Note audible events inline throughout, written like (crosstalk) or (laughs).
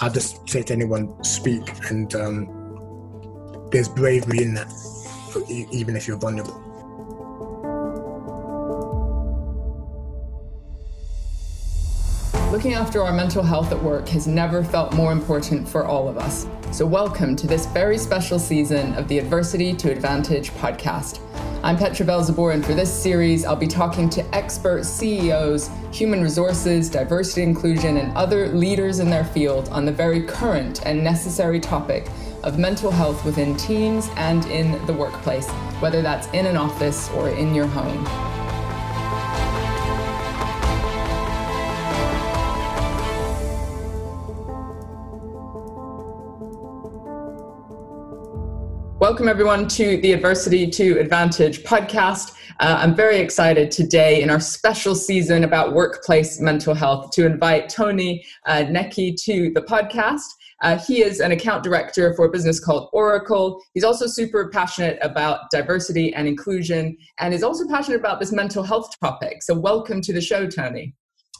I'll just say to anyone, speak, and um, there's bravery in that, even if you're vulnerable. Looking after our mental health at work has never felt more important for all of us. So, welcome to this very special season of the Adversity to Advantage podcast. I'm Petra Velzeboer, and for this series, I'll be talking to expert CEOs, human resources, diversity, inclusion, and other leaders in their field on the very current and necessary topic of mental health within teams and in the workplace, whether that's in an office or in your home. Welcome, everyone, to the Adversity to Advantage podcast. Uh, I'm very excited today in our special season about workplace mental health to invite Tony uh, Necki to the podcast. Uh, he is an account director for a business called Oracle. He's also super passionate about diversity and inclusion and is also passionate about this mental health topic. So, welcome to the show, Tony.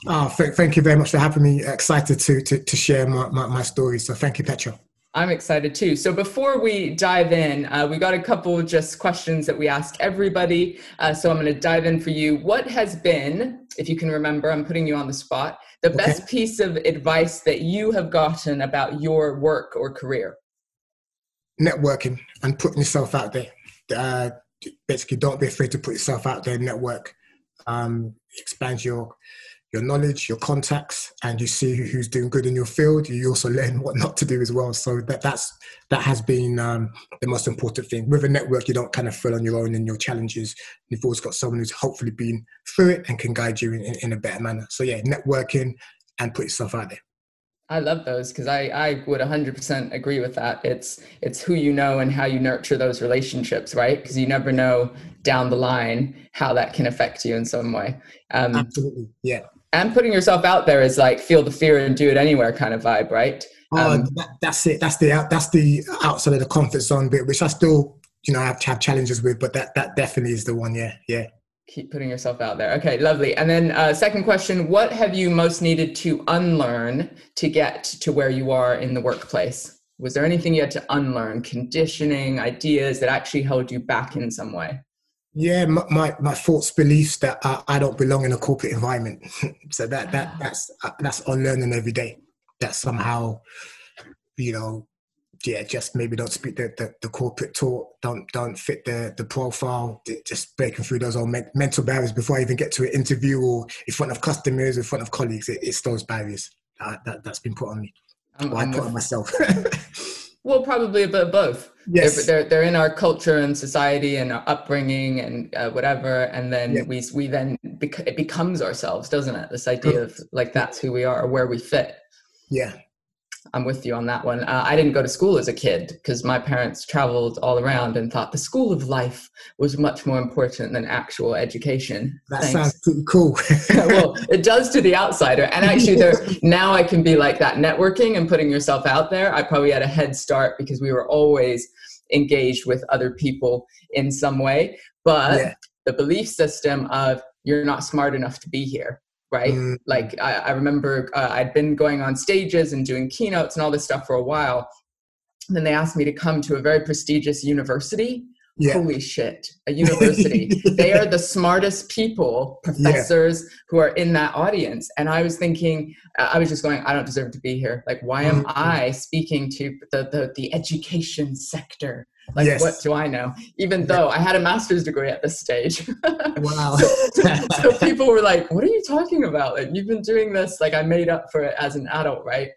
Oh, th- thank you very much for having me. Excited to, to, to share my, my, my story. So, thank you, Petra. I'm excited too. So before we dive in, uh, we got a couple just questions that we ask everybody. Uh, so I'm going to dive in for you. What has been, if you can remember, I'm putting you on the spot, the okay. best piece of advice that you have gotten about your work or career? Networking and putting yourself out there. Uh, basically, don't be afraid to put yourself out there. Network um, expands your your knowledge, your contacts, and you see who's doing good in your field. You also (laughs) learn what not to do as well. So that that's that has been um, the most important thing. With a network, you don't kind of feel on your own in your challenges. You've always got someone who's hopefully been through it and can guide you in, in, in a better manner. So yeah, networking and put yourself out there. I love those because I, I would 100% agree with that. It's it's who you know and how you nurture those relationships, right? Because you never know down the line how that can affect you in some way. Um, Absolutely, yeah and putting yourself out there is like feel the fear and do it anywhere kind of vibe, right? Oh, um, that, that's it. That's the that's the outside of the comfort zone bit, which I still you know have to have challenges with, but that that definitely is the one. Yeah, yeah. Keep putting yourself out there. Okay, lovely. And then uh, second question: What have you most needed to unlearn to get to where you are in the workplace? Was there anything you had to unlearn, conditioning, ideas that actually held you back in some way? Yeah, my, my, my thoughts, beliefs that I, I, don't belong in a corporate environment. (laughs) so that that that's uh, that's on learning every day. That somehow, you know, yeah, just maybe don't speak the, the, the, corporate talk, don't don't fit the the profile, just breaking through those old men, mental barriers before I even get to an interview or in front of customers, in front of colleagues. It, it's those barriers uh, that that's been put on me. I put on myself. (laughs) Well, probably a bit of both. Yes. They're, they're, they're in our culture and society and our upbringing and uh, whatever. And then yeah. we, we then, bec- it becomes ourselves, doesn't it? This idea of like, that's who we are or where we fit. Yeah. I'm with you on that one. Uh, I didn't go to school as a kid because my parents traveled all around and thought the school of life was much more important than actual education. That Thanks. sounds pretty cool. (laughs) well, it does to the outsider. And actually, there (laughs) now I can be like that networking and putting yourself out there. I probably had a head start because we were always engaged with other people in some way. But yeah. the belief system of you're not smart enough to be here right? Mm. Like I, I remember uh, I'd been going on stages and doing keynotes and all this stuff for a while. And then they asked me to come to a very prestigious university. Yeah. Holy shit, a (laughs) university. they are the smartest people, professors yeah. who are in that audience. And I was thinking, I was just going, I don't deserve to be here. Like, why am mm-hmm. I speaking to the, the, the education sector? Like, yes. what do I know? Even though I had a master's degree at this stage. (laughs) wow. so, (laughs) so, people were like, what are you talking about? Like, you've been doing this. Like, I made up for it as an adult, right?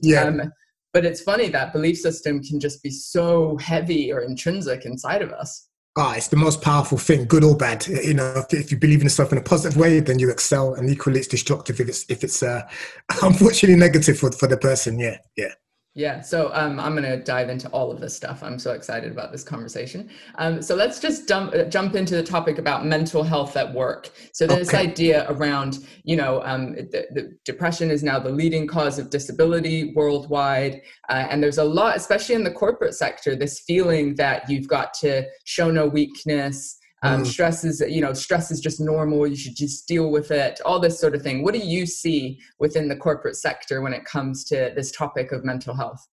Yeah. Um, but it's funny that belief system can just be so heavy or intrinsic inside of us. Ah, it's the most powerful thing, good or bad. You know, if, if, you believe in yourself in a positive way, then you excel, and equally, it's destructive if it's if it's uh, (laughs) unfortunately negative for for the person. Yeah, yeah. Yeah, so um, I'm going to dive into all of this stuff. I'm so excited about this conversation. Um, so let's just jump uh, jump into the topic about mental health at work. So this okay. idea around, you know, um, the, the depression is now the leading cause of disability worldwide, uh, and there's a lot, especially in the corporate sector, this feeling that you've got to show no weakness, um, mm. stress is you know stress is just normal. You should just deal with it. All this sort of thing. What do you see within the corporate sector when it comes to this topic of mental health?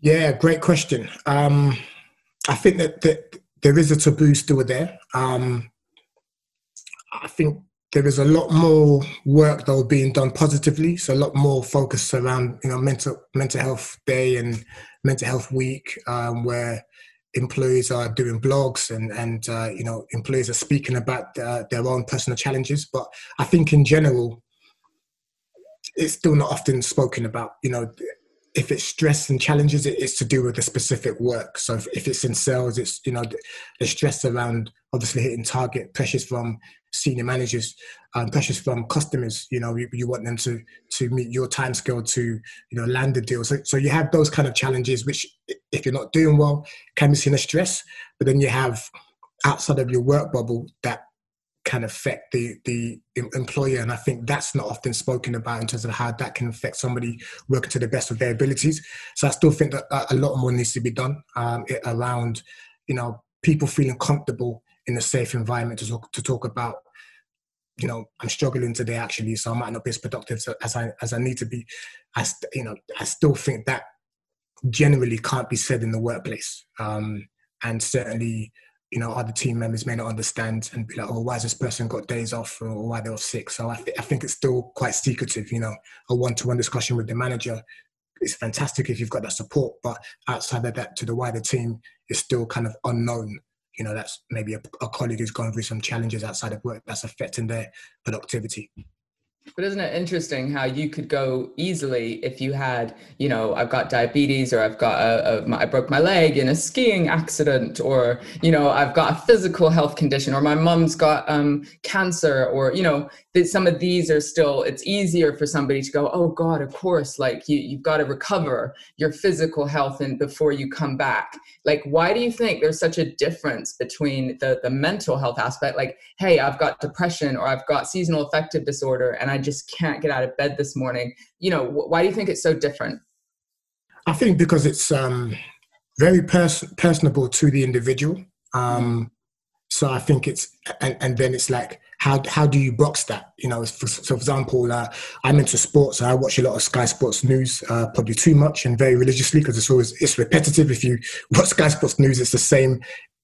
Yeah great question. Um, i think that, that there is a taboo still there. Um, i think there is a lot more work that was being done positively. So a lot more focus around you know mental mental health day and mental health week um, where employees are doing blogs and and uh, you know employees are speaking about uh, their own personal challenges. But i think in general it's still not often spoken about you know if it's stress and challenges it's to do with the specific work. So if, if it's in sales it's you know the stress around obviously hitting target pressures from senior managers um, pressures from customers you know you, you, want them to to meet your time scale to you know land the deal. So, so you have those kind of challenges which if you're not doing well can be seen as stress but then you have outside of your work bubble that can affect the the employer and i think that's not often spoken about in terms of how that can affect somebody working to the best of their abilities. So i still think that a lot more needs to be done um, around you know people feeling comfortable in a safe environment to talk, to talk about you know i'm struggling today actually so i might not be as productive as i as i need to be. I st- you know i still think that generally can't be said in the workplace um, and certainly you know other team members may not understand and be like oh why has this person got days off or why they're sick? So i, th- I think it's still quite secretive you know. A one-to-one discussion with the manager is fantastic if you've got that support but outside of that to the wider team it's still kind of unknown. You know that's maybe a, a colleague who's gone through some challenges outside of work that's affecting their productivity but isn't it interesting how you could go easily if you had, you know, I've got diabetes or I've got I broke my leg in a skiing accident or, you know, I've got a physical health condition or my mom's got um, cancer or, you know, that some of these are still, it's easier for somebody to go, oh God, of course, like you, you've got to recover your physical health and before you come back. Like, why do you think there's such a difference between the, the mental health aspect? Like, hey, I've got depression or I've got seasonal affective disorder and I just can't get out of bed this morning. You know, why do you think it's so different? I think because it's um, very pers- personable to the individual. Um, so I think it's, and, and then it's like, how how do you box that? You know, for, so for example, uh, I'm into sports. So I watch a lot of Sky Sports News, uh, probably too much and very religiously because it's always it's repetitive. If you (laughs) watch Sky Sports News, it's the same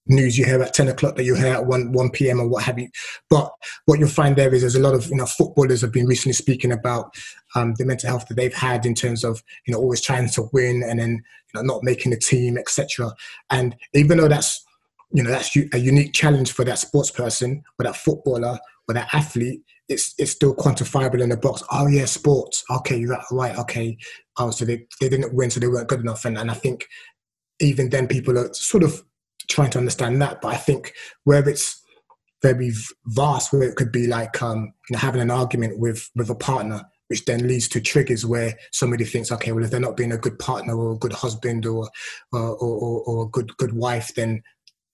news you hear at 10 o'clock that you hear at 1, 1 p.m. or what have you. But what you'll find there is there's a lot of, you know, footballers have been recently speaking about um, the mental health that they've had in terms of, you know, always trying to win and then, you know, not making the team, etc. And even though that's, you know, that's a unique challenge for that sports person or that footballer or that athlete, it's it's still quantifiable in the box. Oh yeah, sports. Okay, you're right. Okay. Oh, so they, they didn't win, so they weren't good enough. And and I think even then people are sort of trying to understand that. But I think where it's very vast, where it could be like um, you know having an argument with with a partner, which then leads to triggers where somebody thinks, okay, well if they're not being a good partner or a good husband or or, or, or a good good wife, then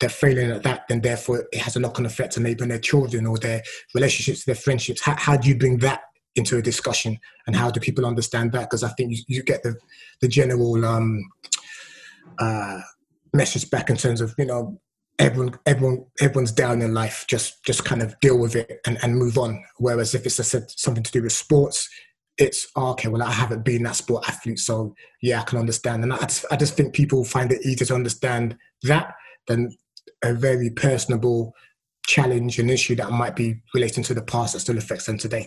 they're failing at that, then therefore it has a knock-on effect on maybe their children or their relationships, their friendships. How, how do you bring that into a discussion, and how do people understand that? Because I think you, you, get the the general um, uh, message back in terms of you know everyone everyone everyone's down in life just just kind of deal with it and, and move on. Whereas if it's a, something to do with sports it's oh, okay well i haven't been that sport athlete so yeah i can understand. And i just, I just think people find it easier to understand that than a very personable challenge and issue that might be relating to the past that still affects them today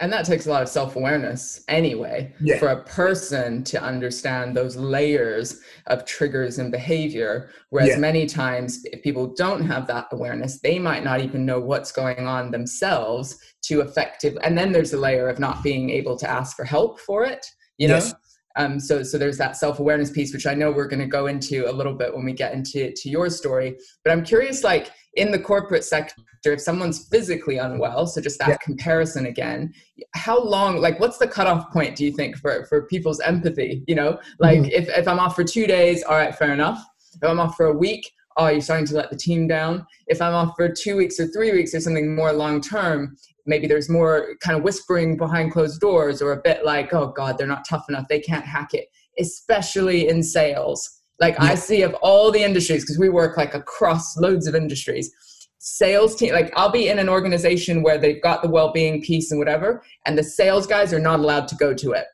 and that takes a lot of self-awareness anyway yeah. for a person to understand those layers of triggers and behavior whereas yeah. many times if people don't have that awareness they might not even know what's going on themselves to effective and then there's a layer of not being able to ask for help for it you know yes. Um, so, so there's that self-awareness piece, which I know we're going to go into a little bit when we get into to your story. But I'm curious, like in the corporate sector, if someone's physically unwell, so just that yeah. comparison again, how long, like, what's the cutoff point? Do you think for for people's empathy? You know, like mm-hmm. if if I'm off for two days, all right, fair enough. If I'm off for a week, oh, you're starting to let the team down. If I'm off for two weeks or three weeks or something more long term, maybe there's more kind of whispering behind closed doors or a bit like, oh God, they're not tough enough. They can't hack it, especially in sales. Like yeah. I see of all the industries, because we work like across loads of industries, sales team like i'll be in an organization where they've got the well-being piece and whatever and the sales guys are not allowed to go to it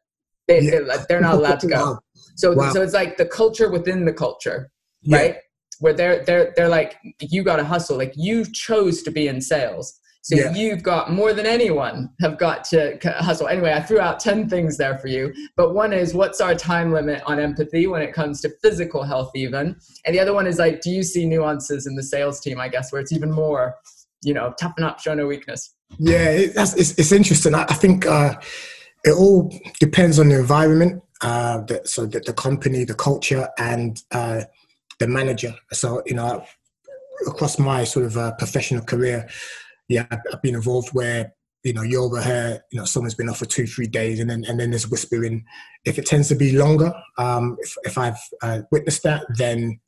they, yeah. they're, they're, not allowed to go (laughs) so wow. so it's like the culture within the culture yeah. right where they're they're they're like you got to hustle like you chose to be in sales so yeah. you've got more than anyone have got to hustle. Anyway, I threw out 10 things there for you. But one is what's our time limit on empathy when it comes to physical health, even? And the other one is like, do you see nuances in the sales team, I guess, where it's even more, you know, toughen up, show no weakness? Yeah, it, that's, it's, it's interesting. I, I think uh, it all depends on the environment. Uh, the, so the, the company, the culture, and uh, the manager. So, you know, across my sort of uh, professional career, yeah, I've been involved where you know you overhear you know someone's been off for two three days and then and then there's whispering. If it tends to be longer, um, if if I've uh, witnessed that, then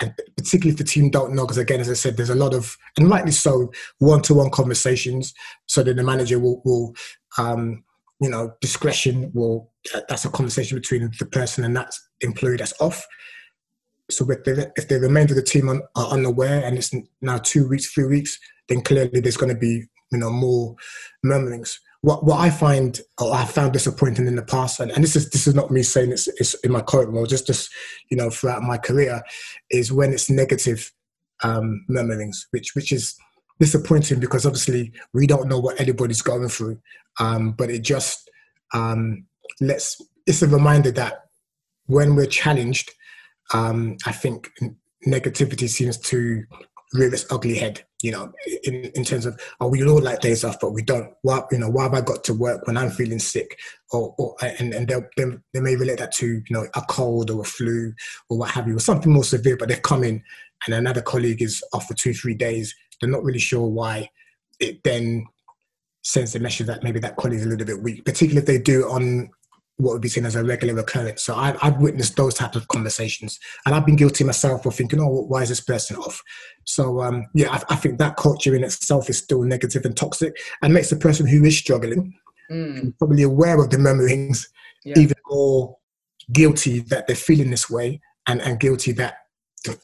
and particularly if the team don't know, because again, as I said, there's a lot of, and rightly so, one-to-one conversations. So then the manager will, will um, you know, discretion will. That's a conversation between the person and that employee that's off. So if the if the remainder of the team are unaware, and it's now two weeks, three weeks, then clearly there's going to be you know more murmurings. What what I find or I found disappointing in the past, and, and this is this is not me saying it's, it's in my current role, just just you know throughout my career, is when it's negative um, murmurings, which which is disappointing because obviously we don't know what anybody's going through, um, but it just um, lets it's a reminder that when we're challenged, um, I think negativity seems to rear its ugly head you know, in, in terms of, oh, we all like days off, but we don't. Why, you know, why have I got to work when I'm feeling sick? Or, or and, and they'll, they, they may relate that to, you know, a cold or a flu or what have you, or something more severe, but they've come in and another colleague is off for two, three days. They're not really sure why. It then sends the message that maybe that colleague is a little bit weak, particularly if they do on what would be seen as a regular occurrence. So I've, I've witnessed those types of conversations, and I've been guilty myself of thinking, "Oh, why is this person off?" So um, yeah, I, I, think that culture in itself is still negative and toxic, and makes the person who is struggling mm. probably aware of the murmurings yeah. even more guilty that they're feeling this way, and and guilty that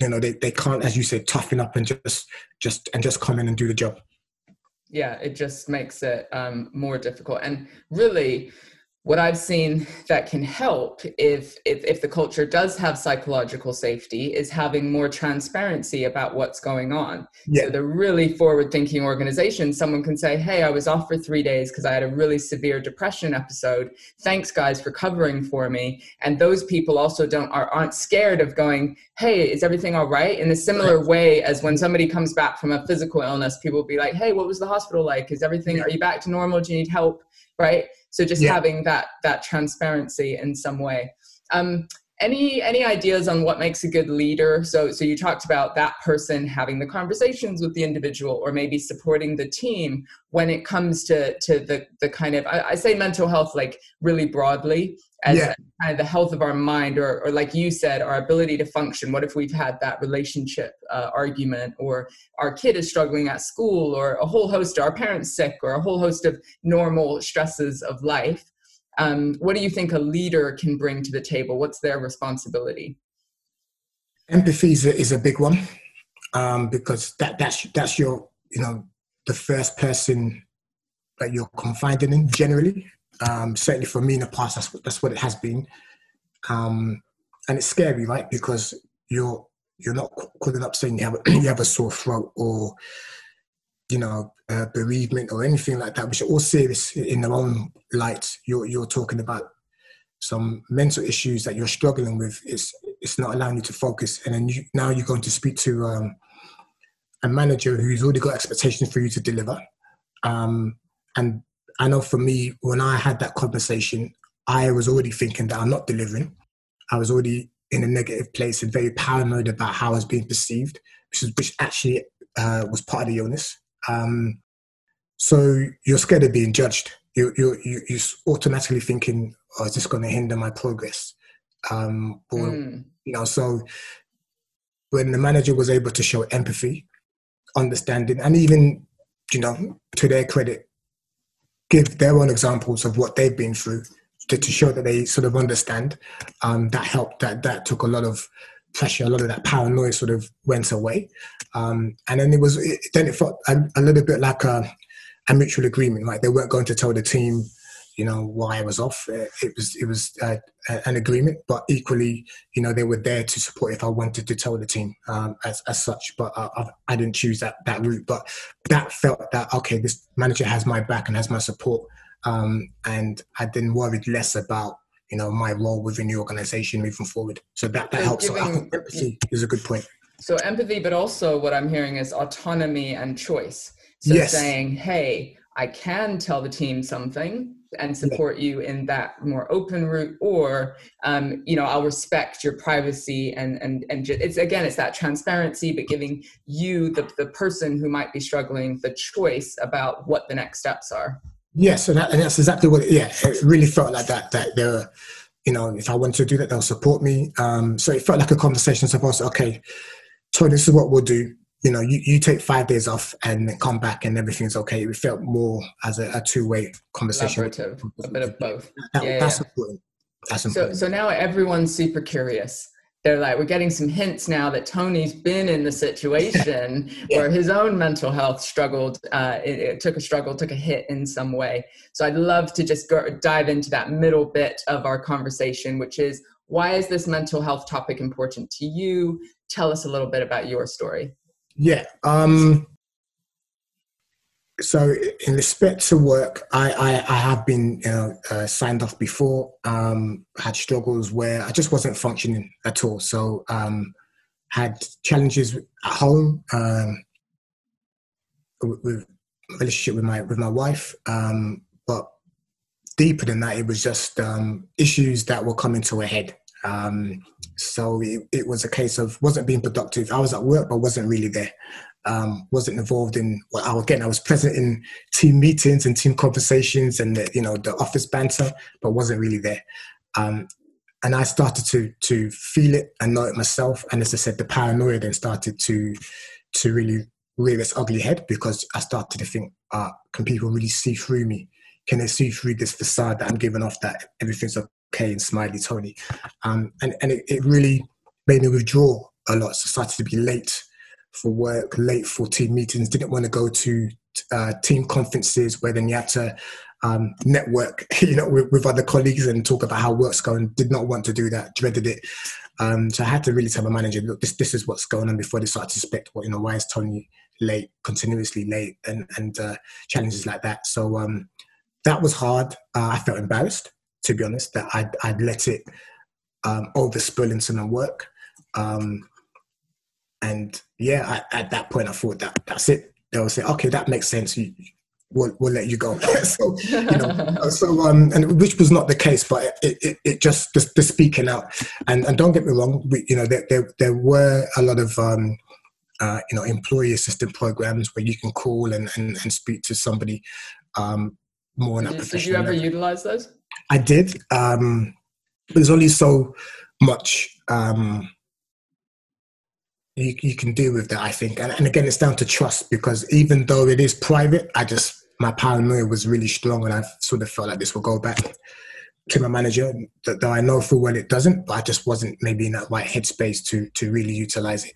you know they, they can't, as you said, toughen up and just just and just come in and do the job. Yeah, it just makes it um, more difficult, and really what I've seen that can help if, if, if the culture does have psychological safety is having more transparency about what's going on. Yeah. So the really forward-thinking organization, someone can say, "Hey, I was off for three days because I had a really severe depression episode. Thanks, guys, for covering for me." And those people also don't are, aren't scared of going, "Hey, is everything all right?" In a similar way as when somebody comes back from a physical illness, people will be like, "Hey, what was the hospital like? Is everything? Are you back to normal? Do you need help?" Right so just yeah. having that that transparency in some way. Um, any any ideas on what makes a good leader so so you talked about that person having the conversations with the individual or maybe supporting the team when it comes to to the the kind of i, I say mental health like really broadly as yeah. kind of the health of our mind or, or like you said our ability to function. What if we've had that relationship uh, argument or our kid is struggling at school or a whole host of our parents sick or a whole host of normal stresses of life um, what do you think a leader can bring to the table? What's their responsibility? Empathy is a, is a big one um, because that that's that's your you know the first person that you're confiding in generally um, certainly for me in the past, that's what, that's what it has been. Um, and it's scary, right? Because you're you're not calling up saying you have a, (clears throat) you have a sore throat or you know bereavement or anything like that, which are all serious in their own light. You're you're talking about some mental issues that you're struggling with. It's it's not allowing you to focus, and then you, now you're going to speak to um, a manager who's already got expectations for you to deliver, um, and I know for me, when I had that conversation, I was already thinking that I'm not delivering. I was already in a negative place and very paranoid about how I was being perceived, which, is, which actually uh, was part of the illness. Um, so you're scared of being judged. You, you, you, you're automatically thinking, oh, is this going to hinder my progress? Um, or, mm. you know, so when the manager was able to show empathy, understanding, and even, you know, to their credit, give their own examples of what they've been through, to, to show that they sort of understand. Um, that helped. That that took a lot of pressure, a lot of that paranoia sort of went away. Um, and then it was, it, then it felt a, a, little bit like a, a mutual agreement. Like they weren't going to tell the team, you know, why I was off. Uh, it was, it was uh, an agreement, but equally, you know, they were there to support if I wanted to tell the team um, as, as such. But uh, I didn't choose that that route. But that felt that okay, this manager has my back and has my support. Um, and I didn't worry less about you know my role within the organization moving forward. So that that helps. Giving, (laughs) empathy is a good point. So empathy, but also what I'm hearing is autonomy and choice. So yes. saying, hey, I can tell the team something and support you in that more open route or um, you know i'll respect your privacy and and and it's again it's that transparency but giving you the, the person who might be struggling the choice about what the next steps are Yes, and, that, and that's exactly what. Yeah, it really felt like that. That there were, you know, if I wanted to do that, they'll support me. Um, so it felt like a conversation. Supposed, to, okay, so this is what we'll do. You know, you, you take five days off and come back and everything's okay. It felt more as a, a two way conversation. A bit of both. That, yeah, that's yeah. important. That's important. So, so now everyone's super curious they're like, we're getting some hints now that Tony's been in the situation (laughs) yeah. where his own mental health struggled, uh, it, it, took a struggle, took a hit in some way. So I'd love to just go, dive into that middle bit of our conversation, which is why is this mental health topic important to you? Tell us a little bit about your story. Yeah. Um, so in respect to work, I, I, I have been you know, uh, signed off before. Um, had struggles where I just wasn't functioning at all. So um, had challenges at home um, with, with relationship with my with my wife. Um, but deeper than that, it was just um, issues that were coming to a head. Um, so it, it was a case of wasn't being productive. I was at work, but wasn't really there. Um, wasn't involved in well I, again I was present in team meetings and team conversations and the, you know the office banter but wasn't really there. Um, and I started to to feel it and know it myself. And as I said the paranoia then started to to really rear its ugly head because I started to think uh, can people really see through me? Can they see through this facade that I'm giving off that everything's okay and smiley Tony um, and, and it, it really made me withdraw a lot so started to be late for work, late for team meetings, didn't want to go to uh, team conferences where then you had to um, network, (laughs) you know, with, with, other colleagues and talk about how work's going. Did not want to do that, dreaded it. Um, so I had to really tell my manager, look, this this is what's going on before they start to suspect what, you know, why is Tony late, continuously late, and and uh, challenges like that. So um, that was hard. Uh, I felt embarrassed, to be honest, that I'd, I'd let it um, overspill into my work. Um, and yeah, I, at that point, I thought that that's it. They'll say, okay, that makes sense. You, we'll, we'll let you go. (laughs) so, you know, (laughs) so um, and which was not the case, but it, it, it just the, the, speaking out. And and don't get me wrong, we, you know, there, there there were a lot of um, uh, you know employee assistant programs where you can call and and, and speak to somebody um, more in that did, Did you ever level. utilize those? I did. Um, there's only so much. Um, you, you can deal with that, I think. And, and again, it's down to trust because even though it is private, I just, my paranoia was really strong and I sort of felt like this will go back to my manager, though I know full well it doesn't, but I just wasn't maybe in that right headspace to to really utilize it.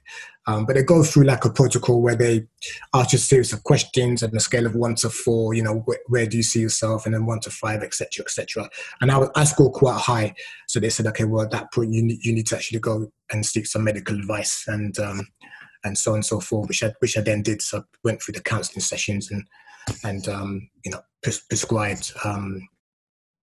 Um, but they go through like a protocol where they ask you a series of questions on a scale of one to four. You know, wh- where do you see yourself, and then one to five, etc., etc. And I, I scored quite high, so they said, okay, well at that point you need, you need to actually go and seek some medical advice and um, and so on and so forth, which I which I then did. So I went through the counselling sessions and and um, you know pres- prescribed um,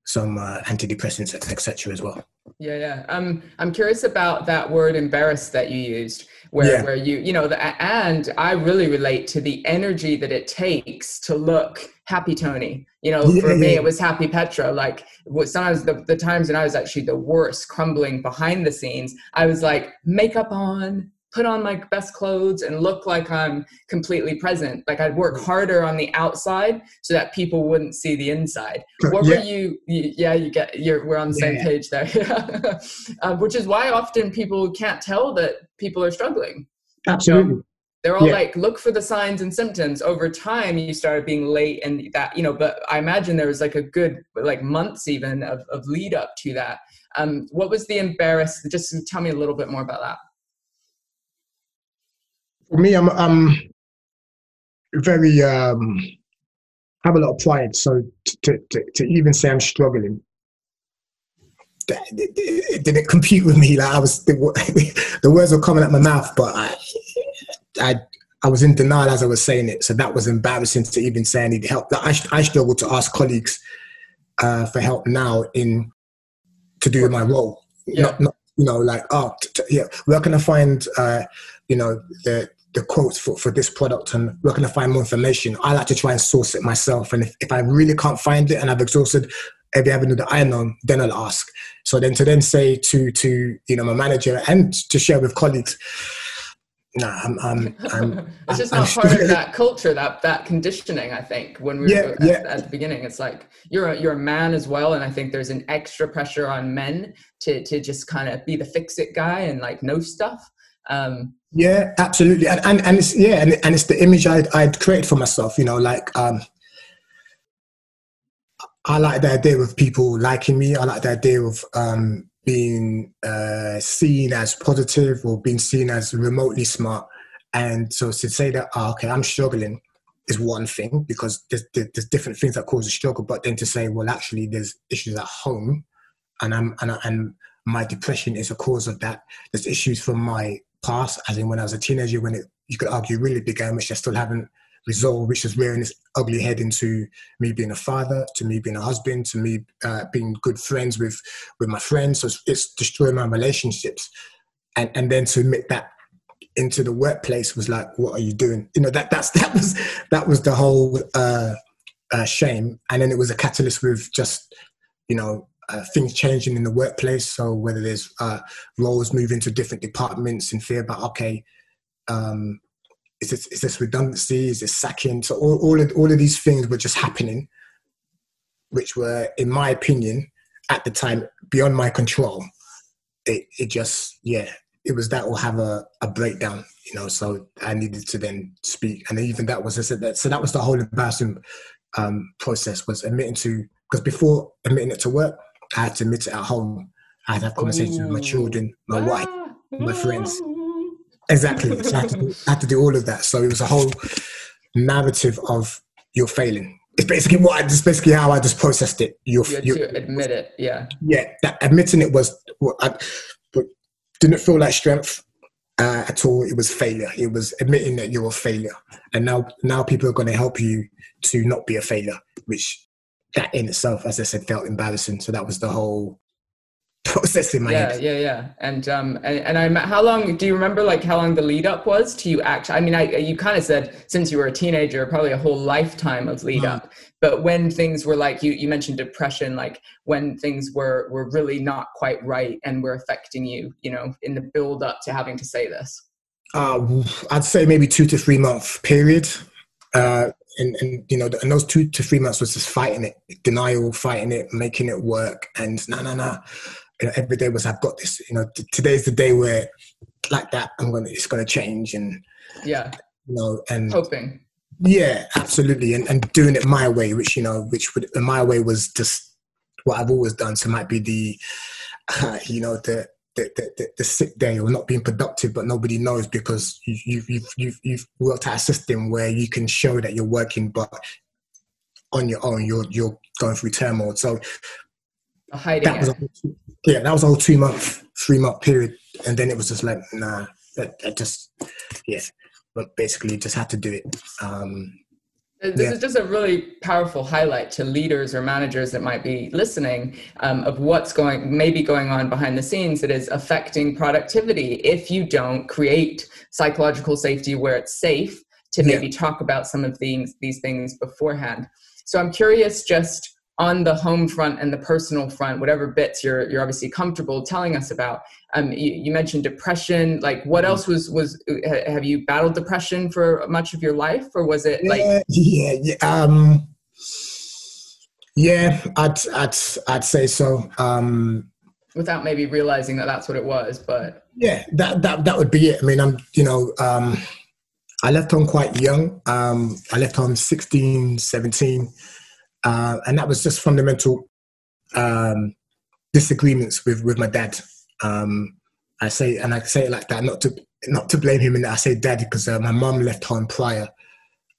some uh, antidepressants, etc. as well. Yeah, yeah. Um, I'm curious about that word "embarrassed" that you used, where yeah. where you you know, the, and I really relate to the energy that it takes to look happy Tony. You know, yeah, for me, yeah. it was happy Petra. Like what sometimes the, the times when I was actually the worst, crumbling behind the scenes, I was like makeup on, put on my best clothes and look like I'm completely present. Like I'd work harder on the outside so that people wouldn't see the inside. What yeah. were you, you, Yeah, you get. You're we're on the same yeah. page there. (laughs) uh, which is why often people can't tell that people are struggling. Absolutely. they're all yeah. like look for the signs and symptoms over time you started being late and that you know but i imagine there was like a good like months even of, of lead up to that um, what was the embarrassed just tell me a little bit more about that for me i'm i'm very um have a lot of pride so to, to, to even say i'm struggling it didn't compute with me. Like I was, the, (laughs) the words were coming out my mouth, but I, I, I was in denial as I was saying it. So that was embarrassing to even say I need help. Like I, I struggle to ask colleagues uh, for help now in to do my role. Yeah. Not, not, you know, like oh, t- t- yeah, where can I find, uh, you know, the the quotes for, for this product and where can I find more information? I like to try and source it myself. And if, if I really can't find it and I've exhausted every avenue that I know, then I'll ask. So then to then say to to you know my manager and to share with colleagues, no, I'm, I'm, I'm (laughs) it's just I'm, not part of (laughs) that culture, that that conditioning. I think when we yeah, were at, yeah. at, the beginning, it's like you're a, you're a man as well, and I think there's an extra pressure on men to to just kind of be the fix it guy and like know stuff. Um, yeah, absolutely, and and, and it's yeah, and, and it's the image I'd, I'd created for myself. You know, like um, I like the idea of people liking me. I like the idea of um, being uh, seen as positive or being seen as remotely smart. And so to say that, oh, okay, I'm struggling is one thing because there's, there's different things that cause a struggle. But then to say, well, actually, there's issues at home, and I'm and, I, and my depression is a cause of that. There's issues from my past, as in when I was a teenager, when it you could argue really began, which I still haven't resolved, which is rearing this ugly head into me being a father, to me being a husband, to me uh, being good friends with with my friends. So it's, it's destroying my relationships, and and then to admit that into the workplace was like, what are you doing? You know that that's (laughs) that was that was the whole uh, uh, shame, and then it was a catalyst with just you know uh, things changing in the workplace. So whether there's uh, roles moving to different departments and fear about okay, um, is this, is this redundancy? Is this sacking? So all, all, of, all of these things were just happening, which were, in my opinion, at the time, beyond my control. It, it just, yeah, it was that will have a, a breakdown, you know, so I needed to then speak. And even that was, I said that, so that was the whole embarrassing um, process was admitting to, because before admitting it to work, I had to admit it at home. I had to have conversations Ooh. with my children, my wife, my friends. Exactly. So I had, do, I had, to do, all of that. So it was a whole narrative of you're failing. It's basically what I, it's basically how I just processed it. You're, you to admit it. Yeah. Yeah. That, admitting it was, I, but didn't feel like strength uh, at all. It was failure. It was admitting that you're a failure. And now, now people are going to help you to not be a failure, which that in itself, as I said, felt embarrassing. So that was the whole (laughs) process in my yeah, head. Yeah, yeah, yeah. And um, and, and I'm how long? Do you remember like how long the lead up was to you actually? I mean, I you kind of said since you were a teenager, probably a whole lifetime of lead up. But when things were like you, you mentioned depression, like when things were were really not quite right and were affecting you, you know, in the build up to having to say this. Uh, I'd say maybe two to three month period. Uh, and, and you know, and those two to three months was just fighting it, denial, fighting it, making it work, and no, no, no you know, every day was I've got this. You know, t- today's the day where like that I'm gonna it's gonna change and yeah, you know, and hoping. Yeah, absolutely, and and doing it my way, which you know, which would my way was just what I've always done. So it might be the, uh, (laughs) you know, the the, the, the sick day or not being productive, but nobody knows because you, you've, you've, you've, you've worked out a system where you can show that you're working, but on your own, you're, you're going through turmoil. So hiding that was yeah, that was a whole two month, three month period, and then it was just like nah, that, that just yeah, but basically just had to do it. Um, this yeah. is just a really powerful highlight to leaders or managers that might be listening um, of what's going maybe going on behind the scenes that is affecting productivity if you don't create psychological safety where it's safe to maybe yeah. talk about some of these these things beforehand so i'm curious just on the home front and the personal front, whatever bits you're you're obviously comfortable telling us about. Um, you, you mentioned depression. Like, what mm-hmm. else was was have you battled depression for much of your life, or was it like? Yeah, yeah, um, yeah. I'd I'd I'd say so. Um, Without maybe realizing that that's what it was, but yeah, that that that would be it. I mean, I'm you know. Um, I left home quite young. Um, I left home 16, 17. Uh, and that was just fundamental um, disagreements with, with my dad. Um, I say, and I say it like that, not to not to blame him, and I say daddy because uh, my mum left home prior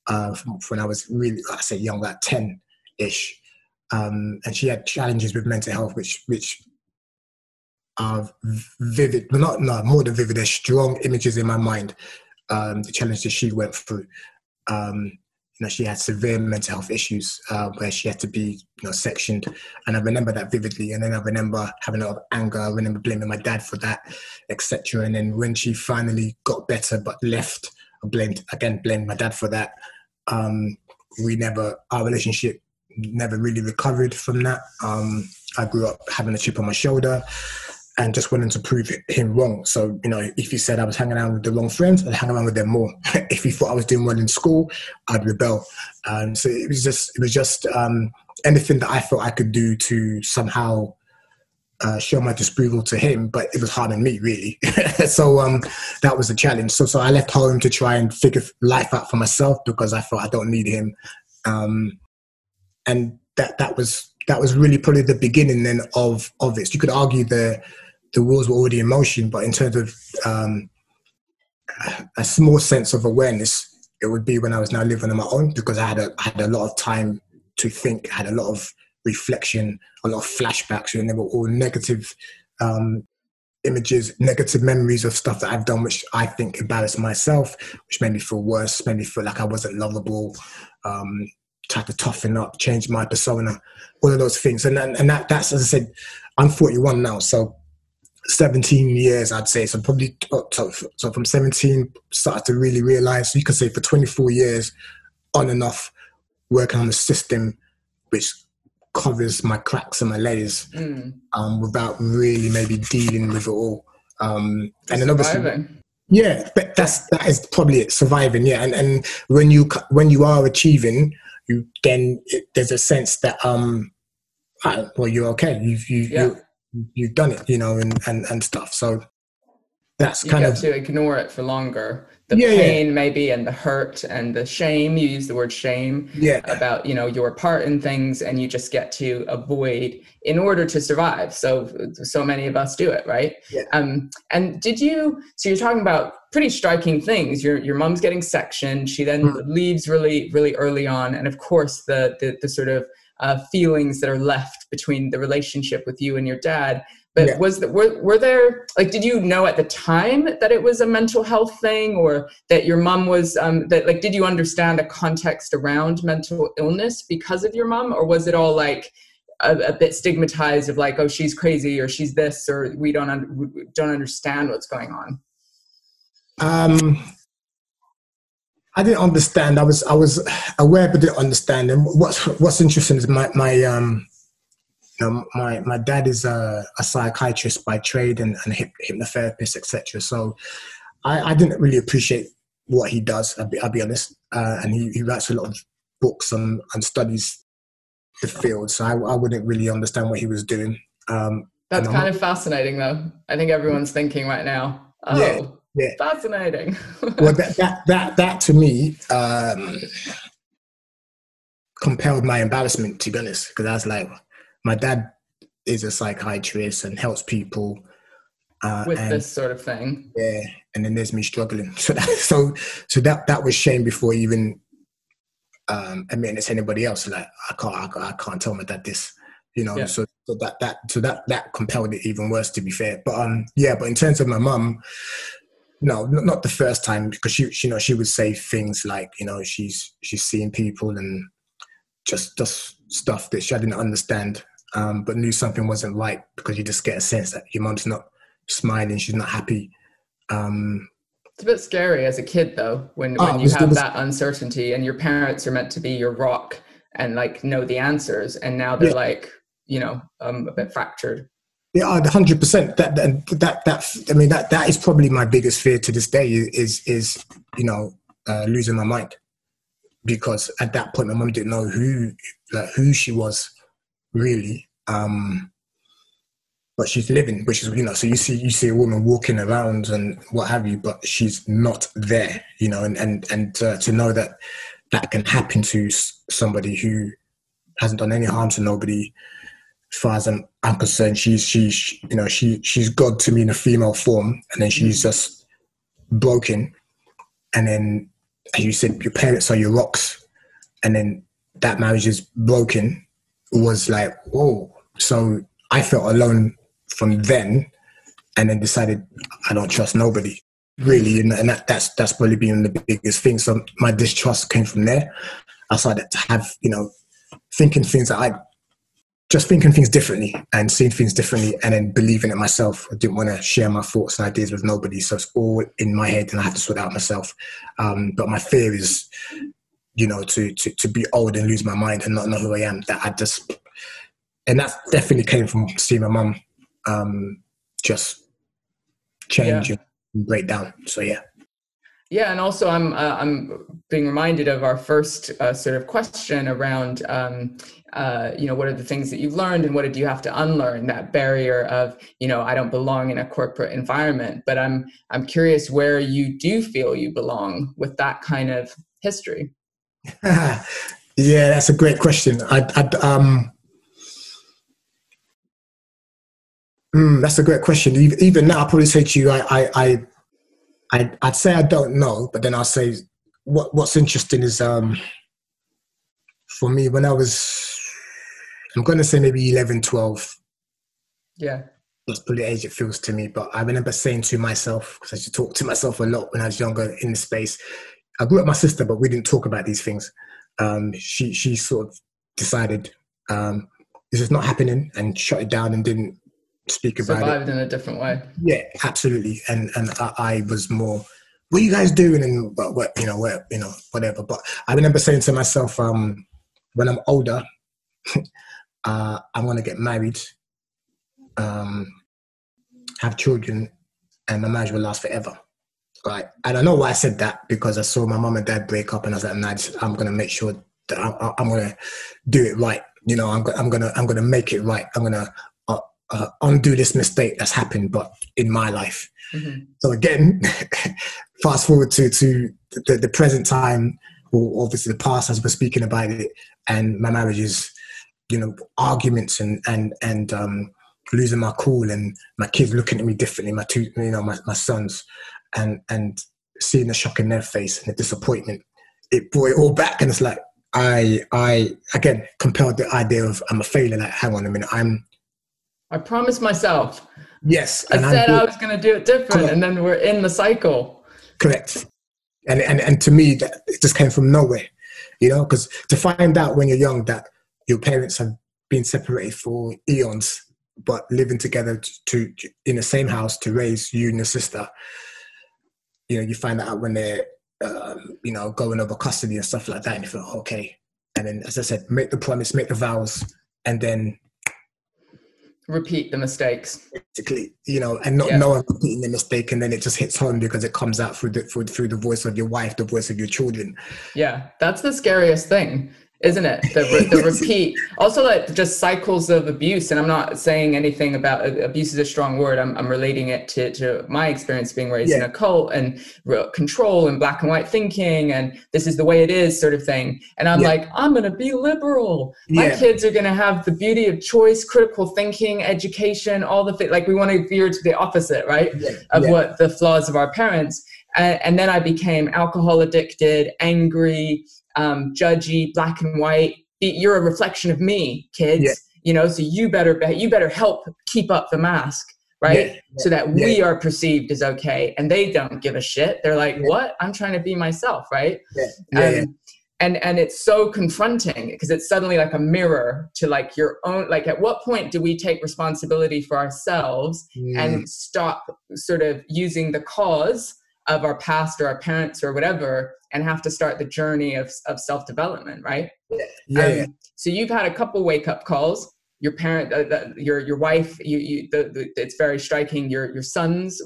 uh, when I was really, I say young, like ten ish, um, and she had challenges with mental health, which which are vivid, not no more than vivid. There's strong images in my mind. Um, the challenges she went through. Um, you know, she had severe mental health issues uh, where she had to be, you know, sectioned. And I remember that vividly. And then I remember having a lot of anger. I remember blaming my dad for that, etc. And then when she finally got better but left, I blamed again blamed my dad for that. Um, we never our relationship never really recovered from that. Um, I grew up having a chip on my shoulder and just wanting to prove him wrong. So, you know, if he said I was hanging out with the wrong friends, I'd hang around with them more. (laughs) if he thought I was doing well in school, I'd rebel. Um, so it was just, it was just um, anything that I felt I could do to somehow uh, show my disapproval to him, but it was harming me really. (laughs) so um, that was a challenge. So, so I left home to try and figure life out for myself because I thought I don't need him. Um, and that, that was, that was really probably the beginning then of, of this. You could argue the, the wheels were already in motion, but in terms of um, a small sense of awareness, it would be when I was now living on my own because I had a, I had a lot of time to think, I had a lot of reflection, a lot of flashbacks, and they were all negative um, images, negative memories of stuff that I've done, which I think embarrassed myself, which made me feel worse, made me feel like I wasn't lovable, um, tried to toughen up, change my persona, all of those things. And, and, and that, that's, as I said, I'm 41 now, so 17 years, I'd say. So probably so, so from 17, started to really realize. So you could say for 24 years, on and off, working on a system which covers my cracks and my layers, mm. um, without really maybe dealing with it all. Um, and then obviously, yeah, but that's that is probably it. Surviving, yeah. And and when you when you are achieving, you then it, there's a sense that um, I, well, you're okay. You've you yeah. You you've done it, you know, and and, and stuff. So that's you kind of to ignore it for longer. The yeah, pain, yeah. maybe, and the hurt and the shame. You use the word shame. Yeah. About you know your part in things, and you just get to avoid in order to survive. So so many of us do it, right? Yeah. Um. And did you? So you're talking about pretty striking things. Your your mom's getting sectioned. She then mm. leaves really really early on, and of course the the, the sort of uh, feelings that are left between the relationship with you and your dad. But yeah. was that were, were there like did you know at the time that it was a mental health thing or that your mom was um, that like did you understand the context around mental illness because of your mom? Or was it all like a, a bit stigmatized of like oh she's crazy or she's this or we don't un- we don't understand what's going on? Um I didn't understand. I was I was aware, but didn't understand. And what's what's interesting is my my um, you know, my my dad is a, a psychiatrist by trade and, and hypnotherapist, etc. So I, I didn't really appreciate what he does. I'll be, I'll be honest. Uh, and he, he writes a lot of books and, and studies the field. So I, I wouldn't really understand what he was doing. Um, That's kind of fascinating, though. I think everyone's thinking right now. Oh, yeah yeah. fascinating. (laughs) well, that, that that that to me um, compelled my embarrassment, to be honest, because I was like, my dad is a psychiatrist and helps people uh, with and, this sort of thing. Yeah, and then there's me struggling. (laughs) So that so so that that was shame before even um, admitting it to anybody else. Like I can't I, I can't tell my dad this you know yeah. so, so, that that so that that compelled it even worse to be fair but um yeah but in terms of my mum no, not the first time because she, she, you know, she would say things like, you know, she's she's seeing people and just just stuff that she didn't understand, um, but knew something wasn't right because you just get a sense that your mom's not smiling, she's not happy. Um, it's a bit scary as a kid, though, when oh, when you have was, that uncertainty and your parents are meant to be your rock and like know the answers, and now they're yeah. like, you know, um, a bit fractured. Yeah, hundred percent. That that that I mean that that is probably my biggest fear to this day is is you know uh, losing my mind because at that point my mom didn't know who like who she was really. Um, but she's living, which is you know. So you see you see a woman walking around and what have you, but she's not there, you know. And and and to know that that can happen to somebody who hasn't done any harm to nobody. As far as I'm, I'm concerned, she's she's you know she she's God to me in a female form, and then she's mm. just broken. And then, as you said, your parents are your rocks, and then that marriage is broken. Was like, whoa. So I felt alone from then, and then decided I don't trust nobody really, and, and that, that's that's probably been the biggest thing. So my distrust came from there. I started to have you know thinking things that I just thinking things differently and seeing things differently and then believing it myself. I didn't want to share my thoughts and ideas with nobody. So it's all in my head and I have to sort out myself. Um, but my fear is, you know, to, to, to be old and lose my mind and not know who I am. That I just, and that definitely came from seeing my mum um, just change yeah. and break down. So yeah. Yeah, and also I'm uh, I'm being reminded of our first uh, sort of question around um, uh, you know what are the things that you've learned and what did you have to unlearn that barrier of you know I don't belong in a corporate environment. But I'm I'm curious where you do feel you belong with that kind of history. (laughs) yeah, that's a great question. I, I um. Mm, that's a great question. Even now, I'll probably say to you, I, I, I I, would say I don't know, but then I'll say what, what's interesting is um, for me when I was, I'm going to say maybe 11, 12. Yeah. That's probably the age it feels to me. But I remember saying to myself, because I used to talk to myself a lot when I was younger in the space. I grew up with my sister, but we didn't talk about these things. Um, she she sort of decided um, this is not happening and shut it down and didn't speak about survived it. in a different way. Yeah, absolutely. And and I, I was more, what are you guys doing? And what, what you know, what you know, whatever. But I remember saying to myself, um, when I'm older, (laughs) uh, I'm gonna get married, um, have children, and my marriage will last forever. Right. And I know why I said that because I saw my mom and dad break up, and I was like, nah, I'm gonna make sure that I, I'm gonna do it right. You know, I'm, I'm gonna I'm gonna make it right. I'm gonna uh, undo this mistake that's happened, but in my life. Mm-hmm. So again, (laughs) fast forward to to the, the, present time, or obviously the past as we're speaking about it, and my marriage is, you know, arguments and and and um, losing my cool, and my kids looking at me differently, my two, you know, my, my sons, and and seeing the shock in their face and the disappointment, it brought it all back, and it's like I I again compelled the idea of I'm a failure. Like, hang on a minute, I'm I promised myself. Yes. I said I was going to do it different, Correct. and then we're in the cycle. Correct. And and and to me, that it just came from nowhere, you know, because to find out when you're young that your parents have been separated for eons, but living together to, to in the same house to raise you and your sister, you know, you find that out when they're, um, you know, going over custody and stuff like that, and you feel okay. And then, as I said, make the promise, make the vows, and then repeat the mistakes basically you know and not yeah. knowing repeating the mistake and then it just hits home because it comes out through the through, through the voice of your wife the voice of your children yeah that's the scariest thing isn't it? The, the (laughs) repeat. Also, like just cycles of abuse. And I'm not saying anything about uh, abuse is a strong word. I'm, I'm relating it to, to my experience being raised yeah. in a cult and control and black and white thinking and this is the way it is sort of thing. And I'm yeah. like, I'm going to be liberal. My yeah. kids are going to have the beauty of choice, critical thinking, education, all the things. Like we want to veer to the opposite, right? Of what the flaws of our parents. And, and then I became alcohol addicted, angry, um, judgy, black and white. You're a reflection of me, kids. Yeah. You know, so you better be, you better help keep up the mask, right? Yeah. So that yeah. we are perceived as okay, and they don't give a shit. They're like, "What? I'm trying to be myself," right? Um, and and it's so confronting because it's suddenly like a mirror to like your own like at what point do we take responsibility for ourselves mm. and stop sort of using the cause of our past or our parents or whatever and have to start the journey of, of self-development right? Yeah, um, so you've had a couple wake up calls. Your parent uh, the, your your wife you, you the, the, it's very striking. Your your sons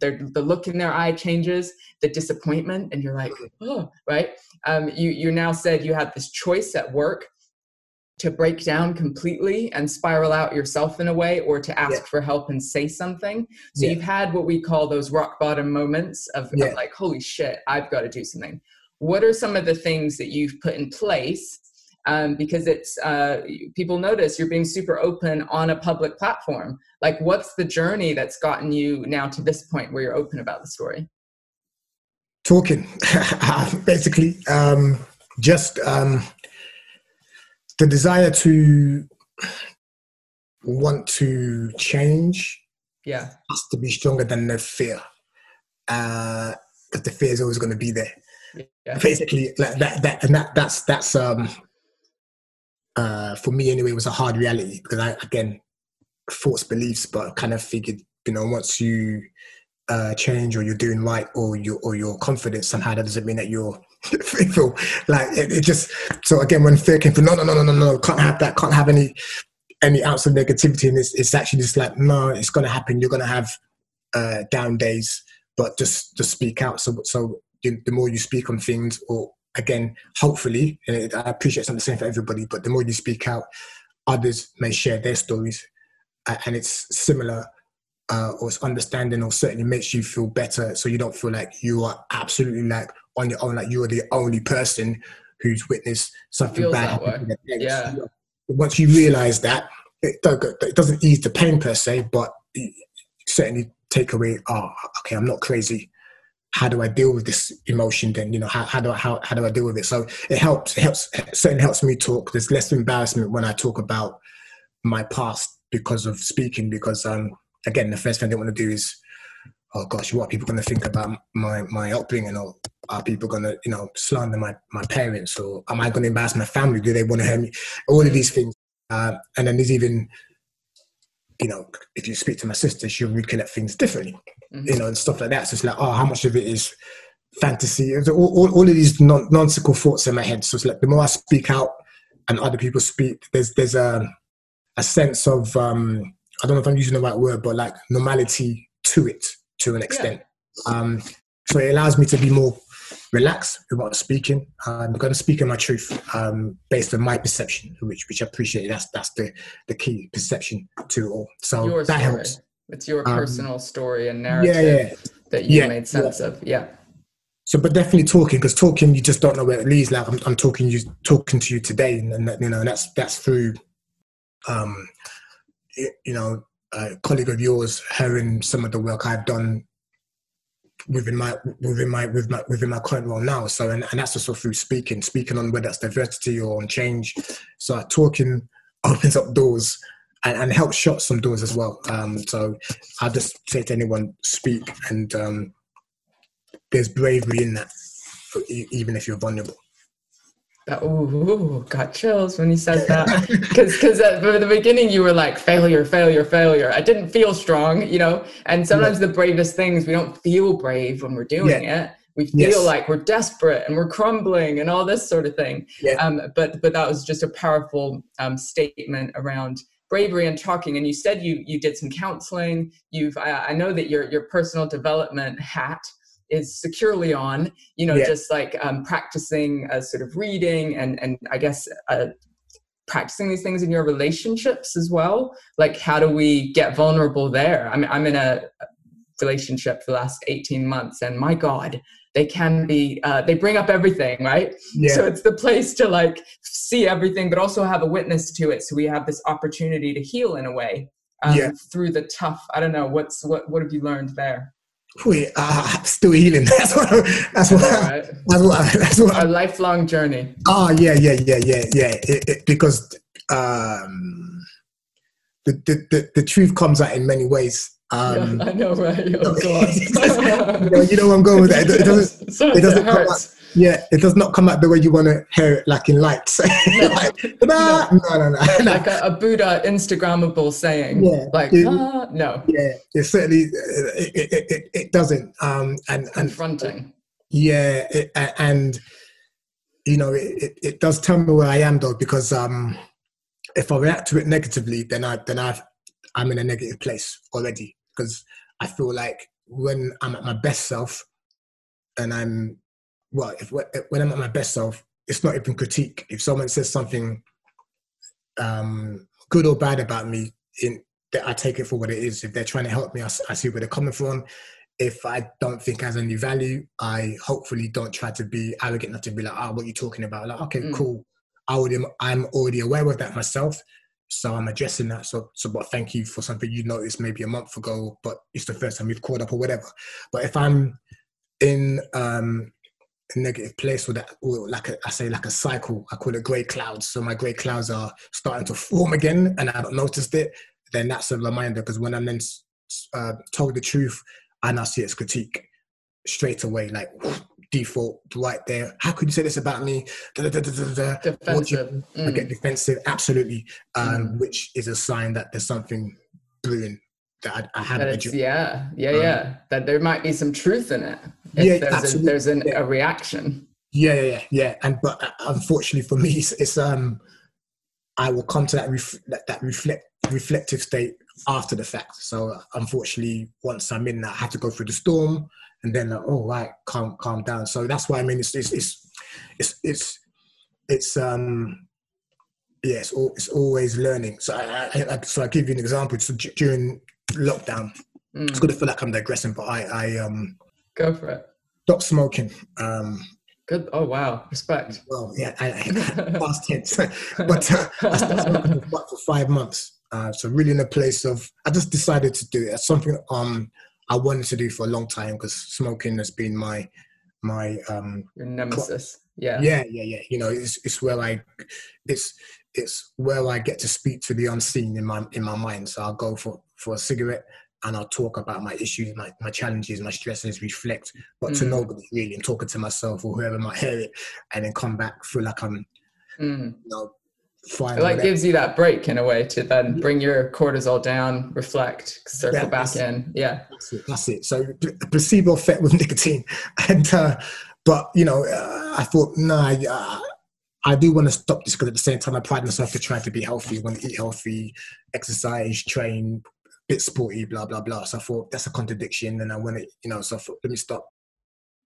the look in their eye changes the disappointment and you're like oh right? Um, you you now said you had this choice at work to break down completely and spiral out yourself in a way or to ask Yeah. for help and say something. So Yeah. you've had what we call those rock bottom moments of, of like, holy shit, I've got to do something. What are some of the things that you've put in place? Um, because it's uh, people notice you're being super open on a public platform. Like, what's the journey that's gotten you now to this point where you're open about the story? talking (laughs) basically um just um the desire to want to change Yeah, has to be stronger than the fear. Uh because the fear is always going to be there. Yeah, basically like that that and that that's that's um uh for me anyway was a hard reality because i again thoughts beliefs but I kind of figured you know once you uh change or you're doing right or you or you're confident somehow that doesn't mean that you're (laughs) faithful. Like it, it just so again when fear came from no no no no no no can't have that can't have any any ounce of negativity and it's, it's actually just like no it's gonna happen. You're gonna have uh down days but just just speak out. So so the more you speak on things or again hopefully and i appreciate it's not the same for everybody but the more you speak out others may share their stories uh, and it's similar uh, or it's understanding or certainly makes you feel better so you don't feel like you are absolutely like on your own like you are the only person who's witnessed something bad that happen way. to their parents. Yeah. once you realize that it, it doesn't ease the pain per se but certainly take away oh okay i'm not crazy how do I deal with this emotion then? You know, how, how do I how, how do I deal with it? So it helps, it helps it certainly helps me talk. There's less embarrassment when I talk about my past because of speaking, because um again the first thing I don't want to do is oh gosh, what are people gonna think about my my upbringing or are people gonna, you know, slander my, my parents or am I gonna embarrass my family? Do they want to hear me? All of these things. Uh, and then there's even you know, if you speak to my sister, she'll recollect things differently Mhm. you know, and stuff like that. So it's like, oh, how much of it is fantasy? All, all, all of these non- nonsensical thoughts in my head. So it's like the more I speak out and other people speak, there's there's a a sense of um, I don't know if I'm using the right word, but like normality to it to an extent. Um, so it allows me to be more relaxed about speaking. I'm going to speak in my truth um, based on my perception, which which I appreciate. That's that's the the key perception to it all. So your that story. helps. It's your Um, personal story and narrative Yeah, yeah. that you Yeah, made sense of. Yeah. So, but definitely talking because talking, you just don't know where it leads. Like I'm, I'm talking you, talking to you today, and, and you know, and that's that's through, um, you know, a colleague of yours, hearing some of the work I've done within my within my with my within my current role now. So, and, and that's also through speaking, speaking on whether it's diversity or on change. So, talking opens up doors. And, and helps shut some doors as well. Um, so I just say to anyone, speak and um, there's bravery in that, even if you're vulnerable. That, ooh, ooh, got chills when you said (laughs) that. Because because at the beginning you were like failure, failure, failure. I didn't feel strong, you know. And sometimes the bravest things we don't feel brave when we're doing it. We feel Yes. like we're desperate and we're crumbling and all this sort of thing. Yeah. Um, but but that was just a powerful um, statement around bravery and talking. And you said you you did some counseling. You've I, I know that your your personal development hat is securely on you know Yeah. just like um, practicing uh, sort of reading and and i guess uh, practicing these things in your relationships as well like how do we get vulnerable there i'm, I'm in a relationship for the last 18 months and my god they can be uh, they bring up everything right Yeah. so it's the place to like see everything but also have a witness to it so we have this opportunity to heal in a way um, Yeah. through the tough i don't know what's what what have you learned there Wait, uh, still healing. (laughs) That's what. That's what. Right. That's what. That's what. a lifelong journey Oh yeah, yeah, yeah, yeah, yeah. It, it, because um, the, the the the truth comes out in many ways. Um, yeah, (laughs) I know, right? Oh, (laughs) God. you, know, you know where I'm going with that. It, doesn't. It doesn't come out. Yeah, it does not come out the way you want to hear it, like in lights. (laughs) like, (laughs) no, no, no, no. Like a, a Buddha Instagrammable saying. Yeah. Like, It- ah, no, Yeah, it certainly it, it, it, it, doesn't. Um, and and confronting. Yeah, it, and you know, it, it, it does tell me where I am though, because um, if I react to it negatively, then I then I I'm in a negative place already because I feel like when I'm at my best self, and I'm well, if when I'm at my best self, it's not even critique. If someone says something um, good or bad about me, in that I take it for what it is. If they're trying to help me, I, I see where they're coming from. If I don't think has any value, I hopefully don't try to be arrogant enough to be like, "Ah, oh, what are you talking about?" Like, okay, mm. cool. I would, I'm already aware of that myself, so I'm addressing that. So, so, but thank you for something you noticed maybe a month ago, but it's the first time we've caught up or whatever. But if I'm in um, negative place or that, or like a, I say, like a cycle, I call it grey clouds. So my grey clouds are starting to form again, and I haven't noticed it. Then that's a reminder because when I'm then uh, told the truth, and I now see it's critique straight away, like default right there. How could you say this about me? Da, da, da, defensive. Mm. I get defensive, absolutely, um, mm. which is a sign that there's something brewing that I, I haven't. Yeah, yeah, um, yeah. That there might be some truth in it. Yeah, there's, absolutely. A, there's an, yeah. a reaction. Yeah, yeah, yeah, yeah. And but uh, unfortunately for me, it's, it's um, I will come to that ref- that, that reflect reflective state after the fact. So unfortunately, once I'm in that, I have to go through the storm and then like, oh right, calm calm down. So that's why I mean it's it's it's it's it's, it's um yeah, it's, all, it's always learning. So I, I, I, so I give you an example. So during lockdown, mm. it's good to feel like I'm digressing, but I I um go for it. Stop smoking. Um, Good. Oh wow, respect. Well, yeah, I, I (laughs) past tense, (laughs) but uh, I started smoking for five months. Uh, so really in a place of, I just decided to do it. It's something um I wanted to do for a long time because smoking has been my my um Your nemesis. Yeah. Yeah, yeah, yeah. You know, it's it's where I it's it's where I get to speak to the unseen in my in my mind. So I'll go for for a cigarette and I'll talk about my issues, my, my challenges, my stresses, reflect, but mm. to nobody really, and talking to myself or whoever might hear it, and then come back feel like I'm, mm. you know, fine. It like gives you that break in a way to then bring your cortisol down, reflect, circle yeah, back in. Yeah, that's it. That's it. So placebo effect with nicotine, (laughs) and uh, but you know, uh, I thought, nah, uh, I do want to stop this because at the same time, I pride myself to try to be healthy, want to eat healthy, exercise, train, bit sporty, blah blah blah. So I thought that's a contradiction, and I want to, you know, so I thought, let me stop.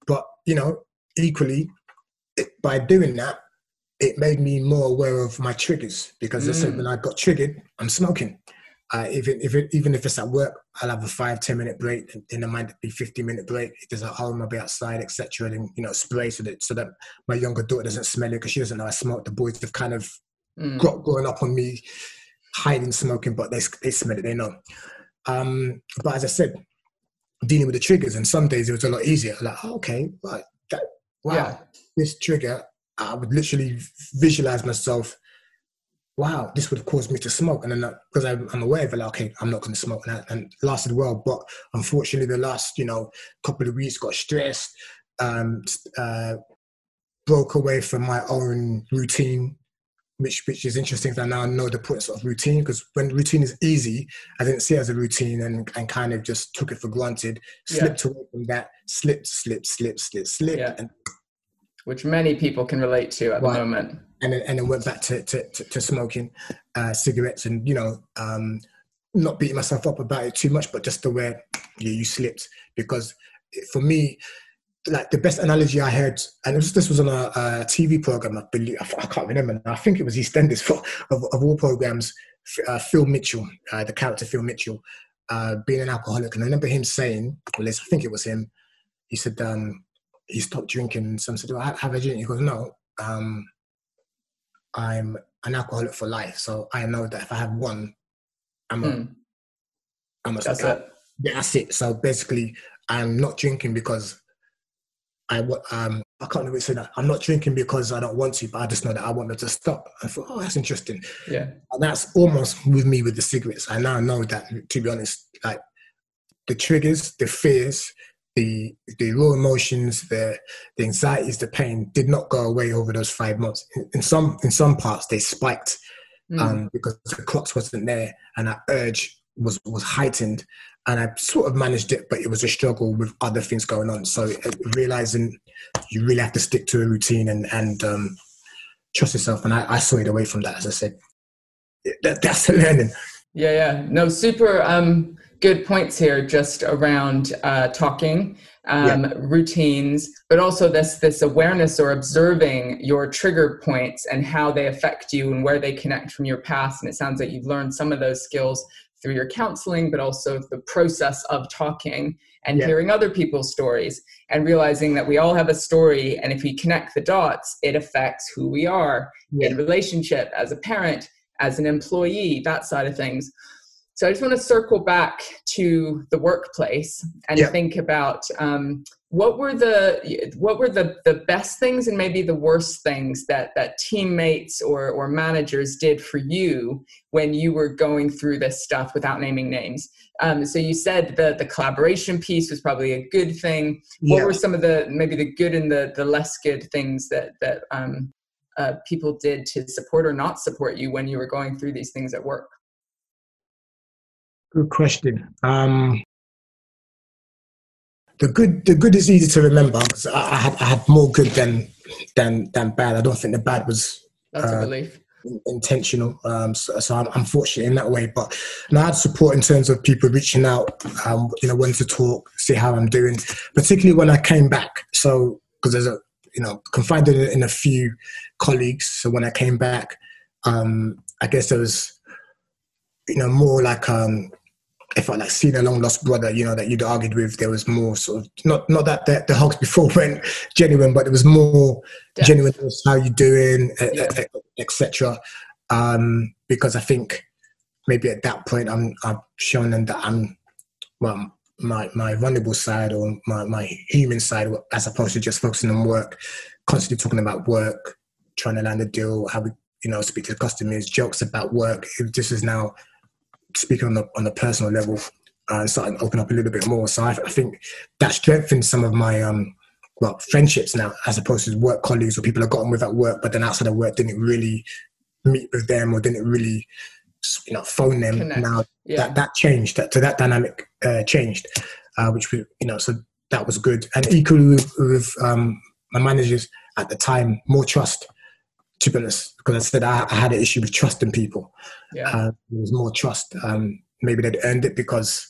But you know, equally, it, by doing that, it made me more aware of my triggers because mm. when I got triggered, I'm smoking. Uh, it, if it, even if it's at work, I'll have a five ten minute break, and then it might be 15 minute break. If there's at home, I'll be outside, etc. And you know, spray so that so that my younger daughter doesn't smell it because she doesn't know I smoke. The boys have kind of mm. got growing up on me hiding smoking, but they they smell it, they know. Um, but as I said, dealing with the triggers, and some days it was a lot easier. Like, oh, okay, right, that wow, yeah. this trigger I would literally visualize myself, wow, this would have caused me to smoke. And then because I'm, I'm, aware of it, like, okay, I'm not going to smoke. And, and lasted well. But unfortunately, the last, you know, couple of weeks got stressed, um, uh, broke away from my own routine. Which, which is interesting because I now know the importance of routine because when routine is easy, I didn't see it as a routine and, and kind of just took it for granted, slipped yeah. away from that, slipped, slipped, slipped, slipped, slipped, yeah. and which many people can relate to at right. the moment. And then, and then went back to, to, to, to smoking uh, cigarettes and, you know, um, not beating myself up about it too much, but just the way yeah, you slipped. Because for me, like the best analogy I heard, and was, this was on a, a, TV program, I believe, I can't remember, I think it was EastEnders for, (laughs) of, of all programs, uh, Phil Mitchell, uh, the character Phil Mitchell, uh, being an alcoholic. And I remember him saying, well, I think it was him, he said, um, he stopped drinking. Some said, "Do I have a drink?" He goes, "No, um, I'm an alcoholic for life. So I know that if I have one, I'm a, mm. I'm a. That's it. Yeah, that's it. So basically, I'm not drinking because I um I can't even say that I'm not drinking because I don't want to, but I just know that I want them to stop. I thought, oh, that's interesting. Yeah, and that's almost with me with the cigarettes. I now know that to be honest, like the triggers, the fears, the the raw emotions, the the anxieties, the pain did not go away over those five months. In, in some in some parts, they spiked mm. um, because the clocks wasn't there, and that urge was was heightened. And I sort of managed it, but it was a struggle with other things going on. So uh, realizing you really have to stick to a routine and and um, trust yourself. And I, I saw it away from that, as I said. That, that's the learning. Yeah, yeah. No, super. Um, good points here just around uh, talking um, yeah. routines, but also this this awareness or observing your trigger points and how they affect you and where they connect from your past. And it sounds like you've learned some of those skills through your counseling, but also the process of talking and yeah. hearing other people's stories and realizing that we all have a story. And if we connect the dots, it affects who we are yeah. in relationship, as a parent, as an employee, that side of things. So I just want to circle back to the workplace and yeah. think about um, what were the what were the the best things and maybe the worst things that that teammates or or managers did for you when you were going through this stuff without naming names. Um, so you said the the collaboration piece was probably a good thing. What yeah. were some of the maybe the good and the the less good things that that um, uh, people did to support or not support you when you were going through these things at work? Good question. Um, the good, the good is easy to remember because I, I, had, I had more good than than than bad. I don't think the bad was. That's uh, a belief. Intentional, um, so, so, I'm, I'm fortunate in that way. But I had support in terms of people reaching out, um, you know, wanting to talk, see how I'm doing, particularly when I came back. So because there's a, you know, confided in a few colleagues. So when I came back, um, I guess there was, you know, more like um, if I like seen a long lost brother, you know, that you'd argued with, there was more sort of not not that the, the hugs before (laughs) went genuine, but it was more yeah. genuine. How you doing, yeah. etc. Um, because I think maybe at that point I'm I've shown them that I'm well my my vulnerable side or my my human side as opposed to just focusing on work, constantly talking about work, trying to land a deal, how we you know speak to the customers, jokes about work. This is now speaking on the on a personal level uh, and starting to open up a little bit more. So I, I think that strengthened some of my um, well friendships now, as opposed to work colleagues or people I got on with at work, but then outside of work didn't really meet with them or didn't really you know phone them. Connect. Now yeah. that that changed. That so that dynamic uh, changed, uh, which we you know so that was good. And equally with, with um, my managers at the time, more trust to be honest, because I said I, I, had an issue with trusting people. Yeah. Uh, there was more trust. Um, maybe they'd earned it because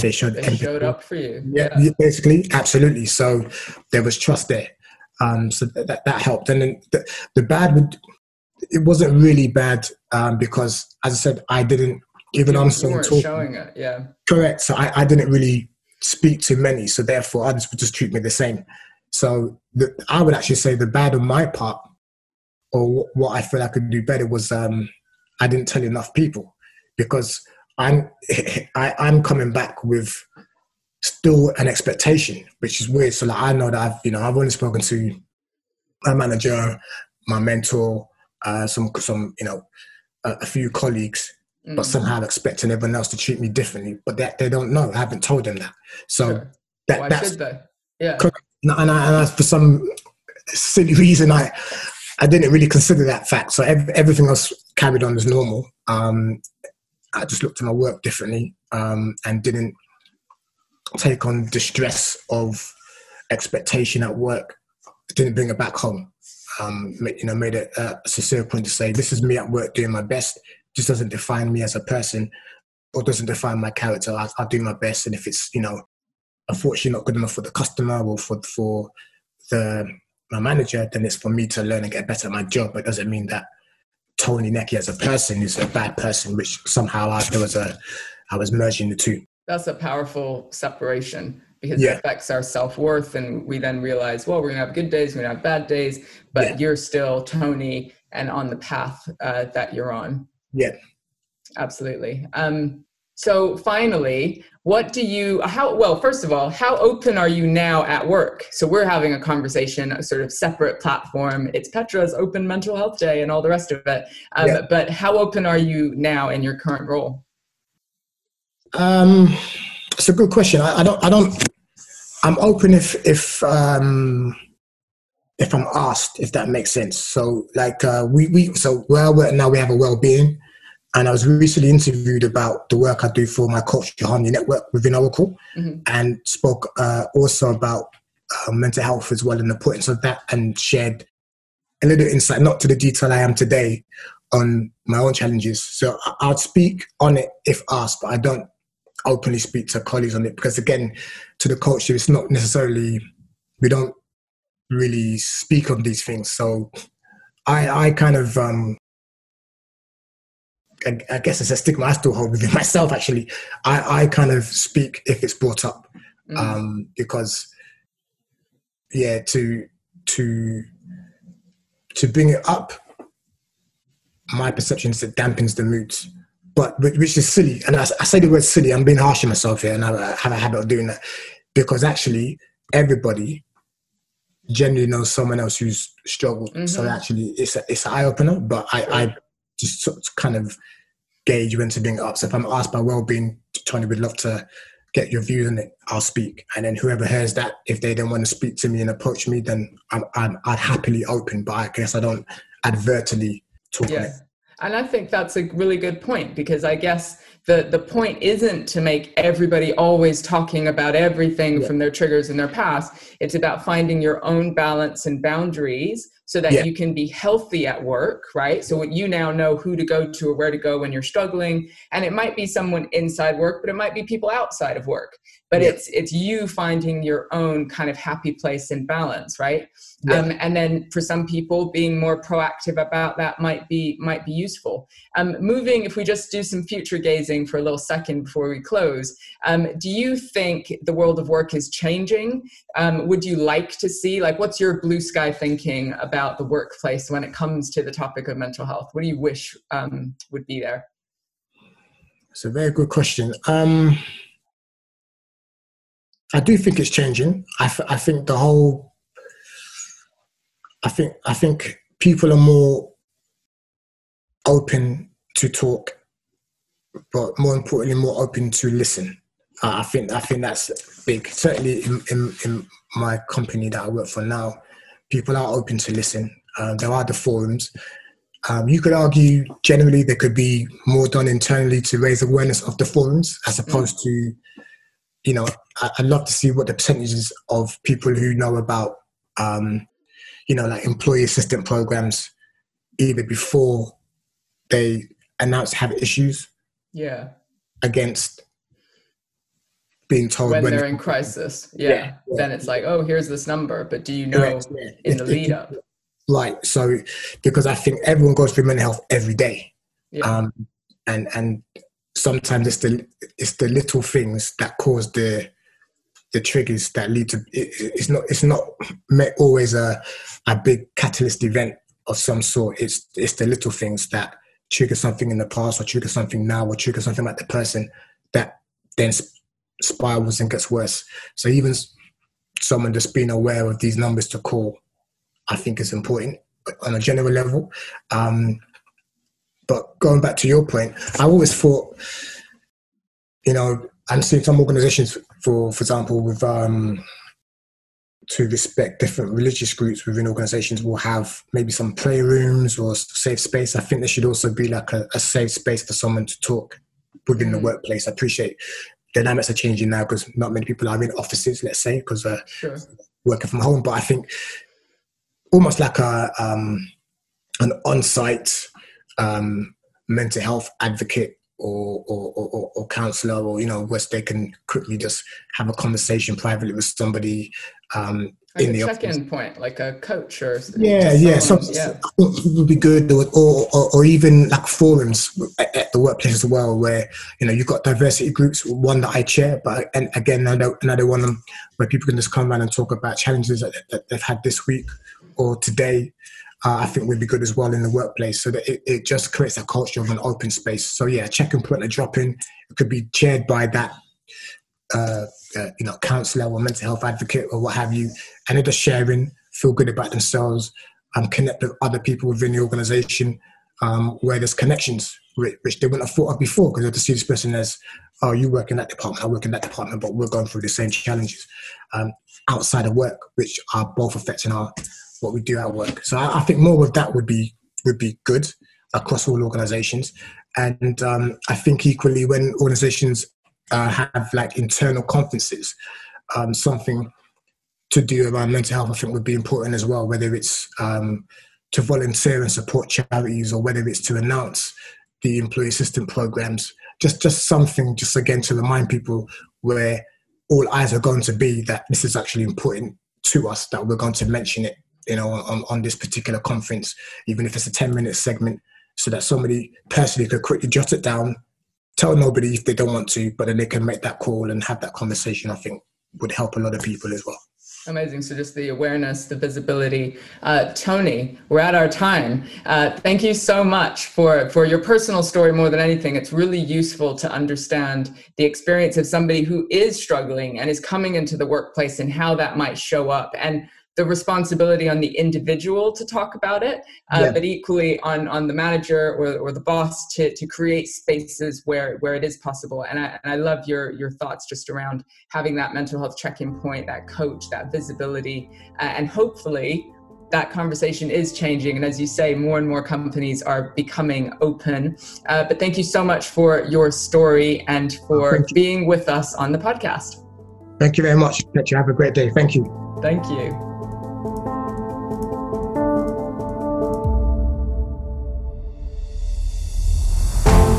they showed they showed up for you. Yeah, yeah, basically, absolutely. So there was trust there. Um, so that that helped. And then the, the bad would it wasn't really bad um, because, as I said, I didn't even I'm so showing it. Yeah, correct. So I, I didn't really speak to many. So therefore, others would just treat me the same. So the, I would actually say the bad on my part or what I feel I could do better was um, I didn't tell enough people because I'm (laughs) I, I'm coming back with still an expectation, which is weird. So like I know that I've you know I've only spoken to my manager, my mentor, uh, some some you know a, a few colleagues, mm-hmm. but somehow I'm expecting everyone else to treat me differently. But they they don't know. I haven't told them that. So sure. that Why that's should they? Yeah. And I, and I, for some silly reason I I didn't really consider that fact. So ev- everything else carried on as normal. Um, I just looked at my work differently um, and didn't take on the stress of expectation at work. didn't bring it back home. Um, you know, made it a sincere point to say, "This is me at work doing my best. This doesn't define me as a person, or doesn't define my character. I, I'll do my best, and if it's you know, unfortunately not good enough for the customer or for for the my manager, then it's for me to learn and get better at my job. But it doesn't mean that Tony Necky as a person is a bad person, which somehow I, there was a, I was merging the two. That's a powerful separation because yeah. it affects our self worth. And we then realize, well, we're going to have good days, we're going to have bad days, but yeah. you're still Tony and on the path uh, that you're on. Yeah. Absolutely. Um, so finally, what do you how well first of all how open are you now at work? So we're having a conversation a sort of separate platform. It's petra's open mental health day and all the rest of it. Um, yeah. but how open are you now in your current role? Um it's a good question. I, I don't i don't i'm open if if um if i'm asked if that makes sense. So like uh we we so where we're now we have a well-being and I was recently interviewed about the work I do for my Culture Harmony Network within Oracle, mm-hmm. and spoke uh, also about uh, mental health as well and the importance of that, and shared a little insight, not to the detail I am today, on my own challenges. So I'd speak on it if asked, but I don't. openly speak to colleagues on it because again, to the culture, it's not necessarily we don't really speak on these things. So I I kind of um I, I guess it's a stigma I still hold within myself actually. I, I kind of speak if it's brought up. Mm. Um because yeah, to to to bring it up, my perception is it dampens the mood but which is silly. And I, I, say the word silly. I'm being harsh on myself here, and I have a habit of doing that because actually everybody generally knows someone else who's struggled. Mm-hmm. So actually, it's a, it's an eye opener. But I, I just sort of kind of gauge when it up. So if I'm asked by well-being, Tony would love to get your views on it. I'll speak, and then whoever hears that, if they don't want to speak to me and approach me, then I'm, I'm I'd happily open. But I guess I don't advertently talk yeah. on it. And I think that's a really good point because I guess the the point isn't to make everybody always talking about everything yeah. from their triggers and their past. It's about finding your own balance and boundaries so that yeah. you can be healthy at work, right? So you now know who to go to or where to go when you're struggling. And it might be someone inside work, but it might be people outside of work. But yeah. it's it's you finding your own kind of happy place and balance, right? Yeah. Um, and then for some people, being more proactive about that might be might be useful. Um, moving, if we just do some future gazing for a little second before we close, um, do you think the world of work is changing? Um, would you like to see like what's your blue sky thinking about the workplace when it comes to the topic of mental health? What do you wish um, would be there? It's a very good question. I do think it's changing. I, th- I think the whole, I think I think people are more open to talk, but more importantly, more open to listen. Uh, I think I think that's big. Certainly in, in, in my company that I work for now, people are open to listen. Um, there are the forums. Um, you could argue generally there could be more done internally to raise awareness of the forums as mm. opposed mm. to, you know, I, would love to see what the percentages of people who know about, um, you know, like employee assistant programs either before they announce have issues. Yeah. Against being told when, when they're in crisis. Yeah. Yeah, yeah. Then it's like, oh, here's this number, but do you know yeah. in the lead up? Right. So, because I think everyone goes through mental health every day, um, and and sometimes it's the it's the little things that cause the the triggers that lead to it, it's not it's not always a a big catalyst event of some sort. It's it's the little things that trigger something in the past or trigger something now or trigger something like the person that then spirals and gets worse. So even someone just being aware of these numbers to call, I think is important on a general level. Um, but going back to your point, I always thought, you know, I'm seeing some organizations, for for example, with um, to respect different religious groups within organizations will have maybe some prayer rooms or safe space. I think there should also be like a, a safe space for someone to talk within the mm. workplace. I appreciate dynamics are changing now because not many people are in offices, let's say, because uh, sure. working from home. But I think almost like a um, an on-site um, mental health advocate or or, or, or counselor, or you know, where they can quickly just have a conversation privately with somebody um, like in the check-in point, like a coach or yeah, yeah, so yeah. would be good, or, or, or even like forums at the workplace as well, where you know you've got diversity groups. One that I chair, but and again another another one where people can just come around and talk about challenges that, that they've had this week or today. Uh, I think would be good as well in the workplace, so that it, it just creates a culture of an open space. So yeah, check and put a drop-in, it could be chaired by that uh, uh, you know, counselor or mental health advocate or what have you, and they're just sharing, feel good about themselves, and um, connect with other people within the organization um, where there's connections which they wouldn't have thought of before because they just see this person as, oh, you work in that department, I work in that department, but we're going through the same challenges um, outside of work, which are both affecting our what we do at work. So I, I think more of that would be would be good across all organizations. And um, I think equally when organizations uh, have like internal conferences, um, something to do around mental health, I think would be important as well, whether it's um, to volunteer and support charities or whether it's to announce the employee assistance programs just just something just again to remind people where all eyes are going to be that this is actually important to us that we're going to mention it you know on, on this particular conference even if it's a 10 minute segment so that somebody personally could quickly jot it down tell nobody if they don't want to but then they can make that call and have that conversation i think would help a lot of people as well Amazing. So just the awareness, the visibility. Uh, Tony, we're at our time. Uh, thank you so much for, for your personal story more than anything. It's really useful to understand the experience of somebody who is struggling and is coming into the workplace and how that might show up. And the responsibility on the individual to talk about it, uh, yeah. but equally on on the manager or, or the boss to to create spaces where where it is possible. And I and I love your your thoughts just around having that mental health check-in point, that coach, that visibility, uh, and hopefully that conversation is changing. And as you say, more and more companies are becoming open. Uh, but thank you so much for your story and for being with us on the podcast. Thank you very much. You have a great day. Thank you. Thank you.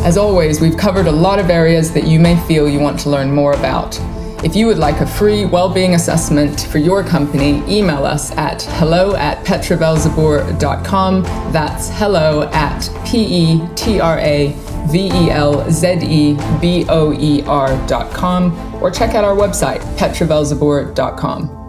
As always, we've covered a lot of areas that you may feel you want to learn more about. If you would like a free well-being assessment for your company, email us at hello at petravelzeboer.com. That's hello at P-E-T-R-A-V-E-L-Z-E-B-O-E-R.com or check out our website, petravelzeboer.com.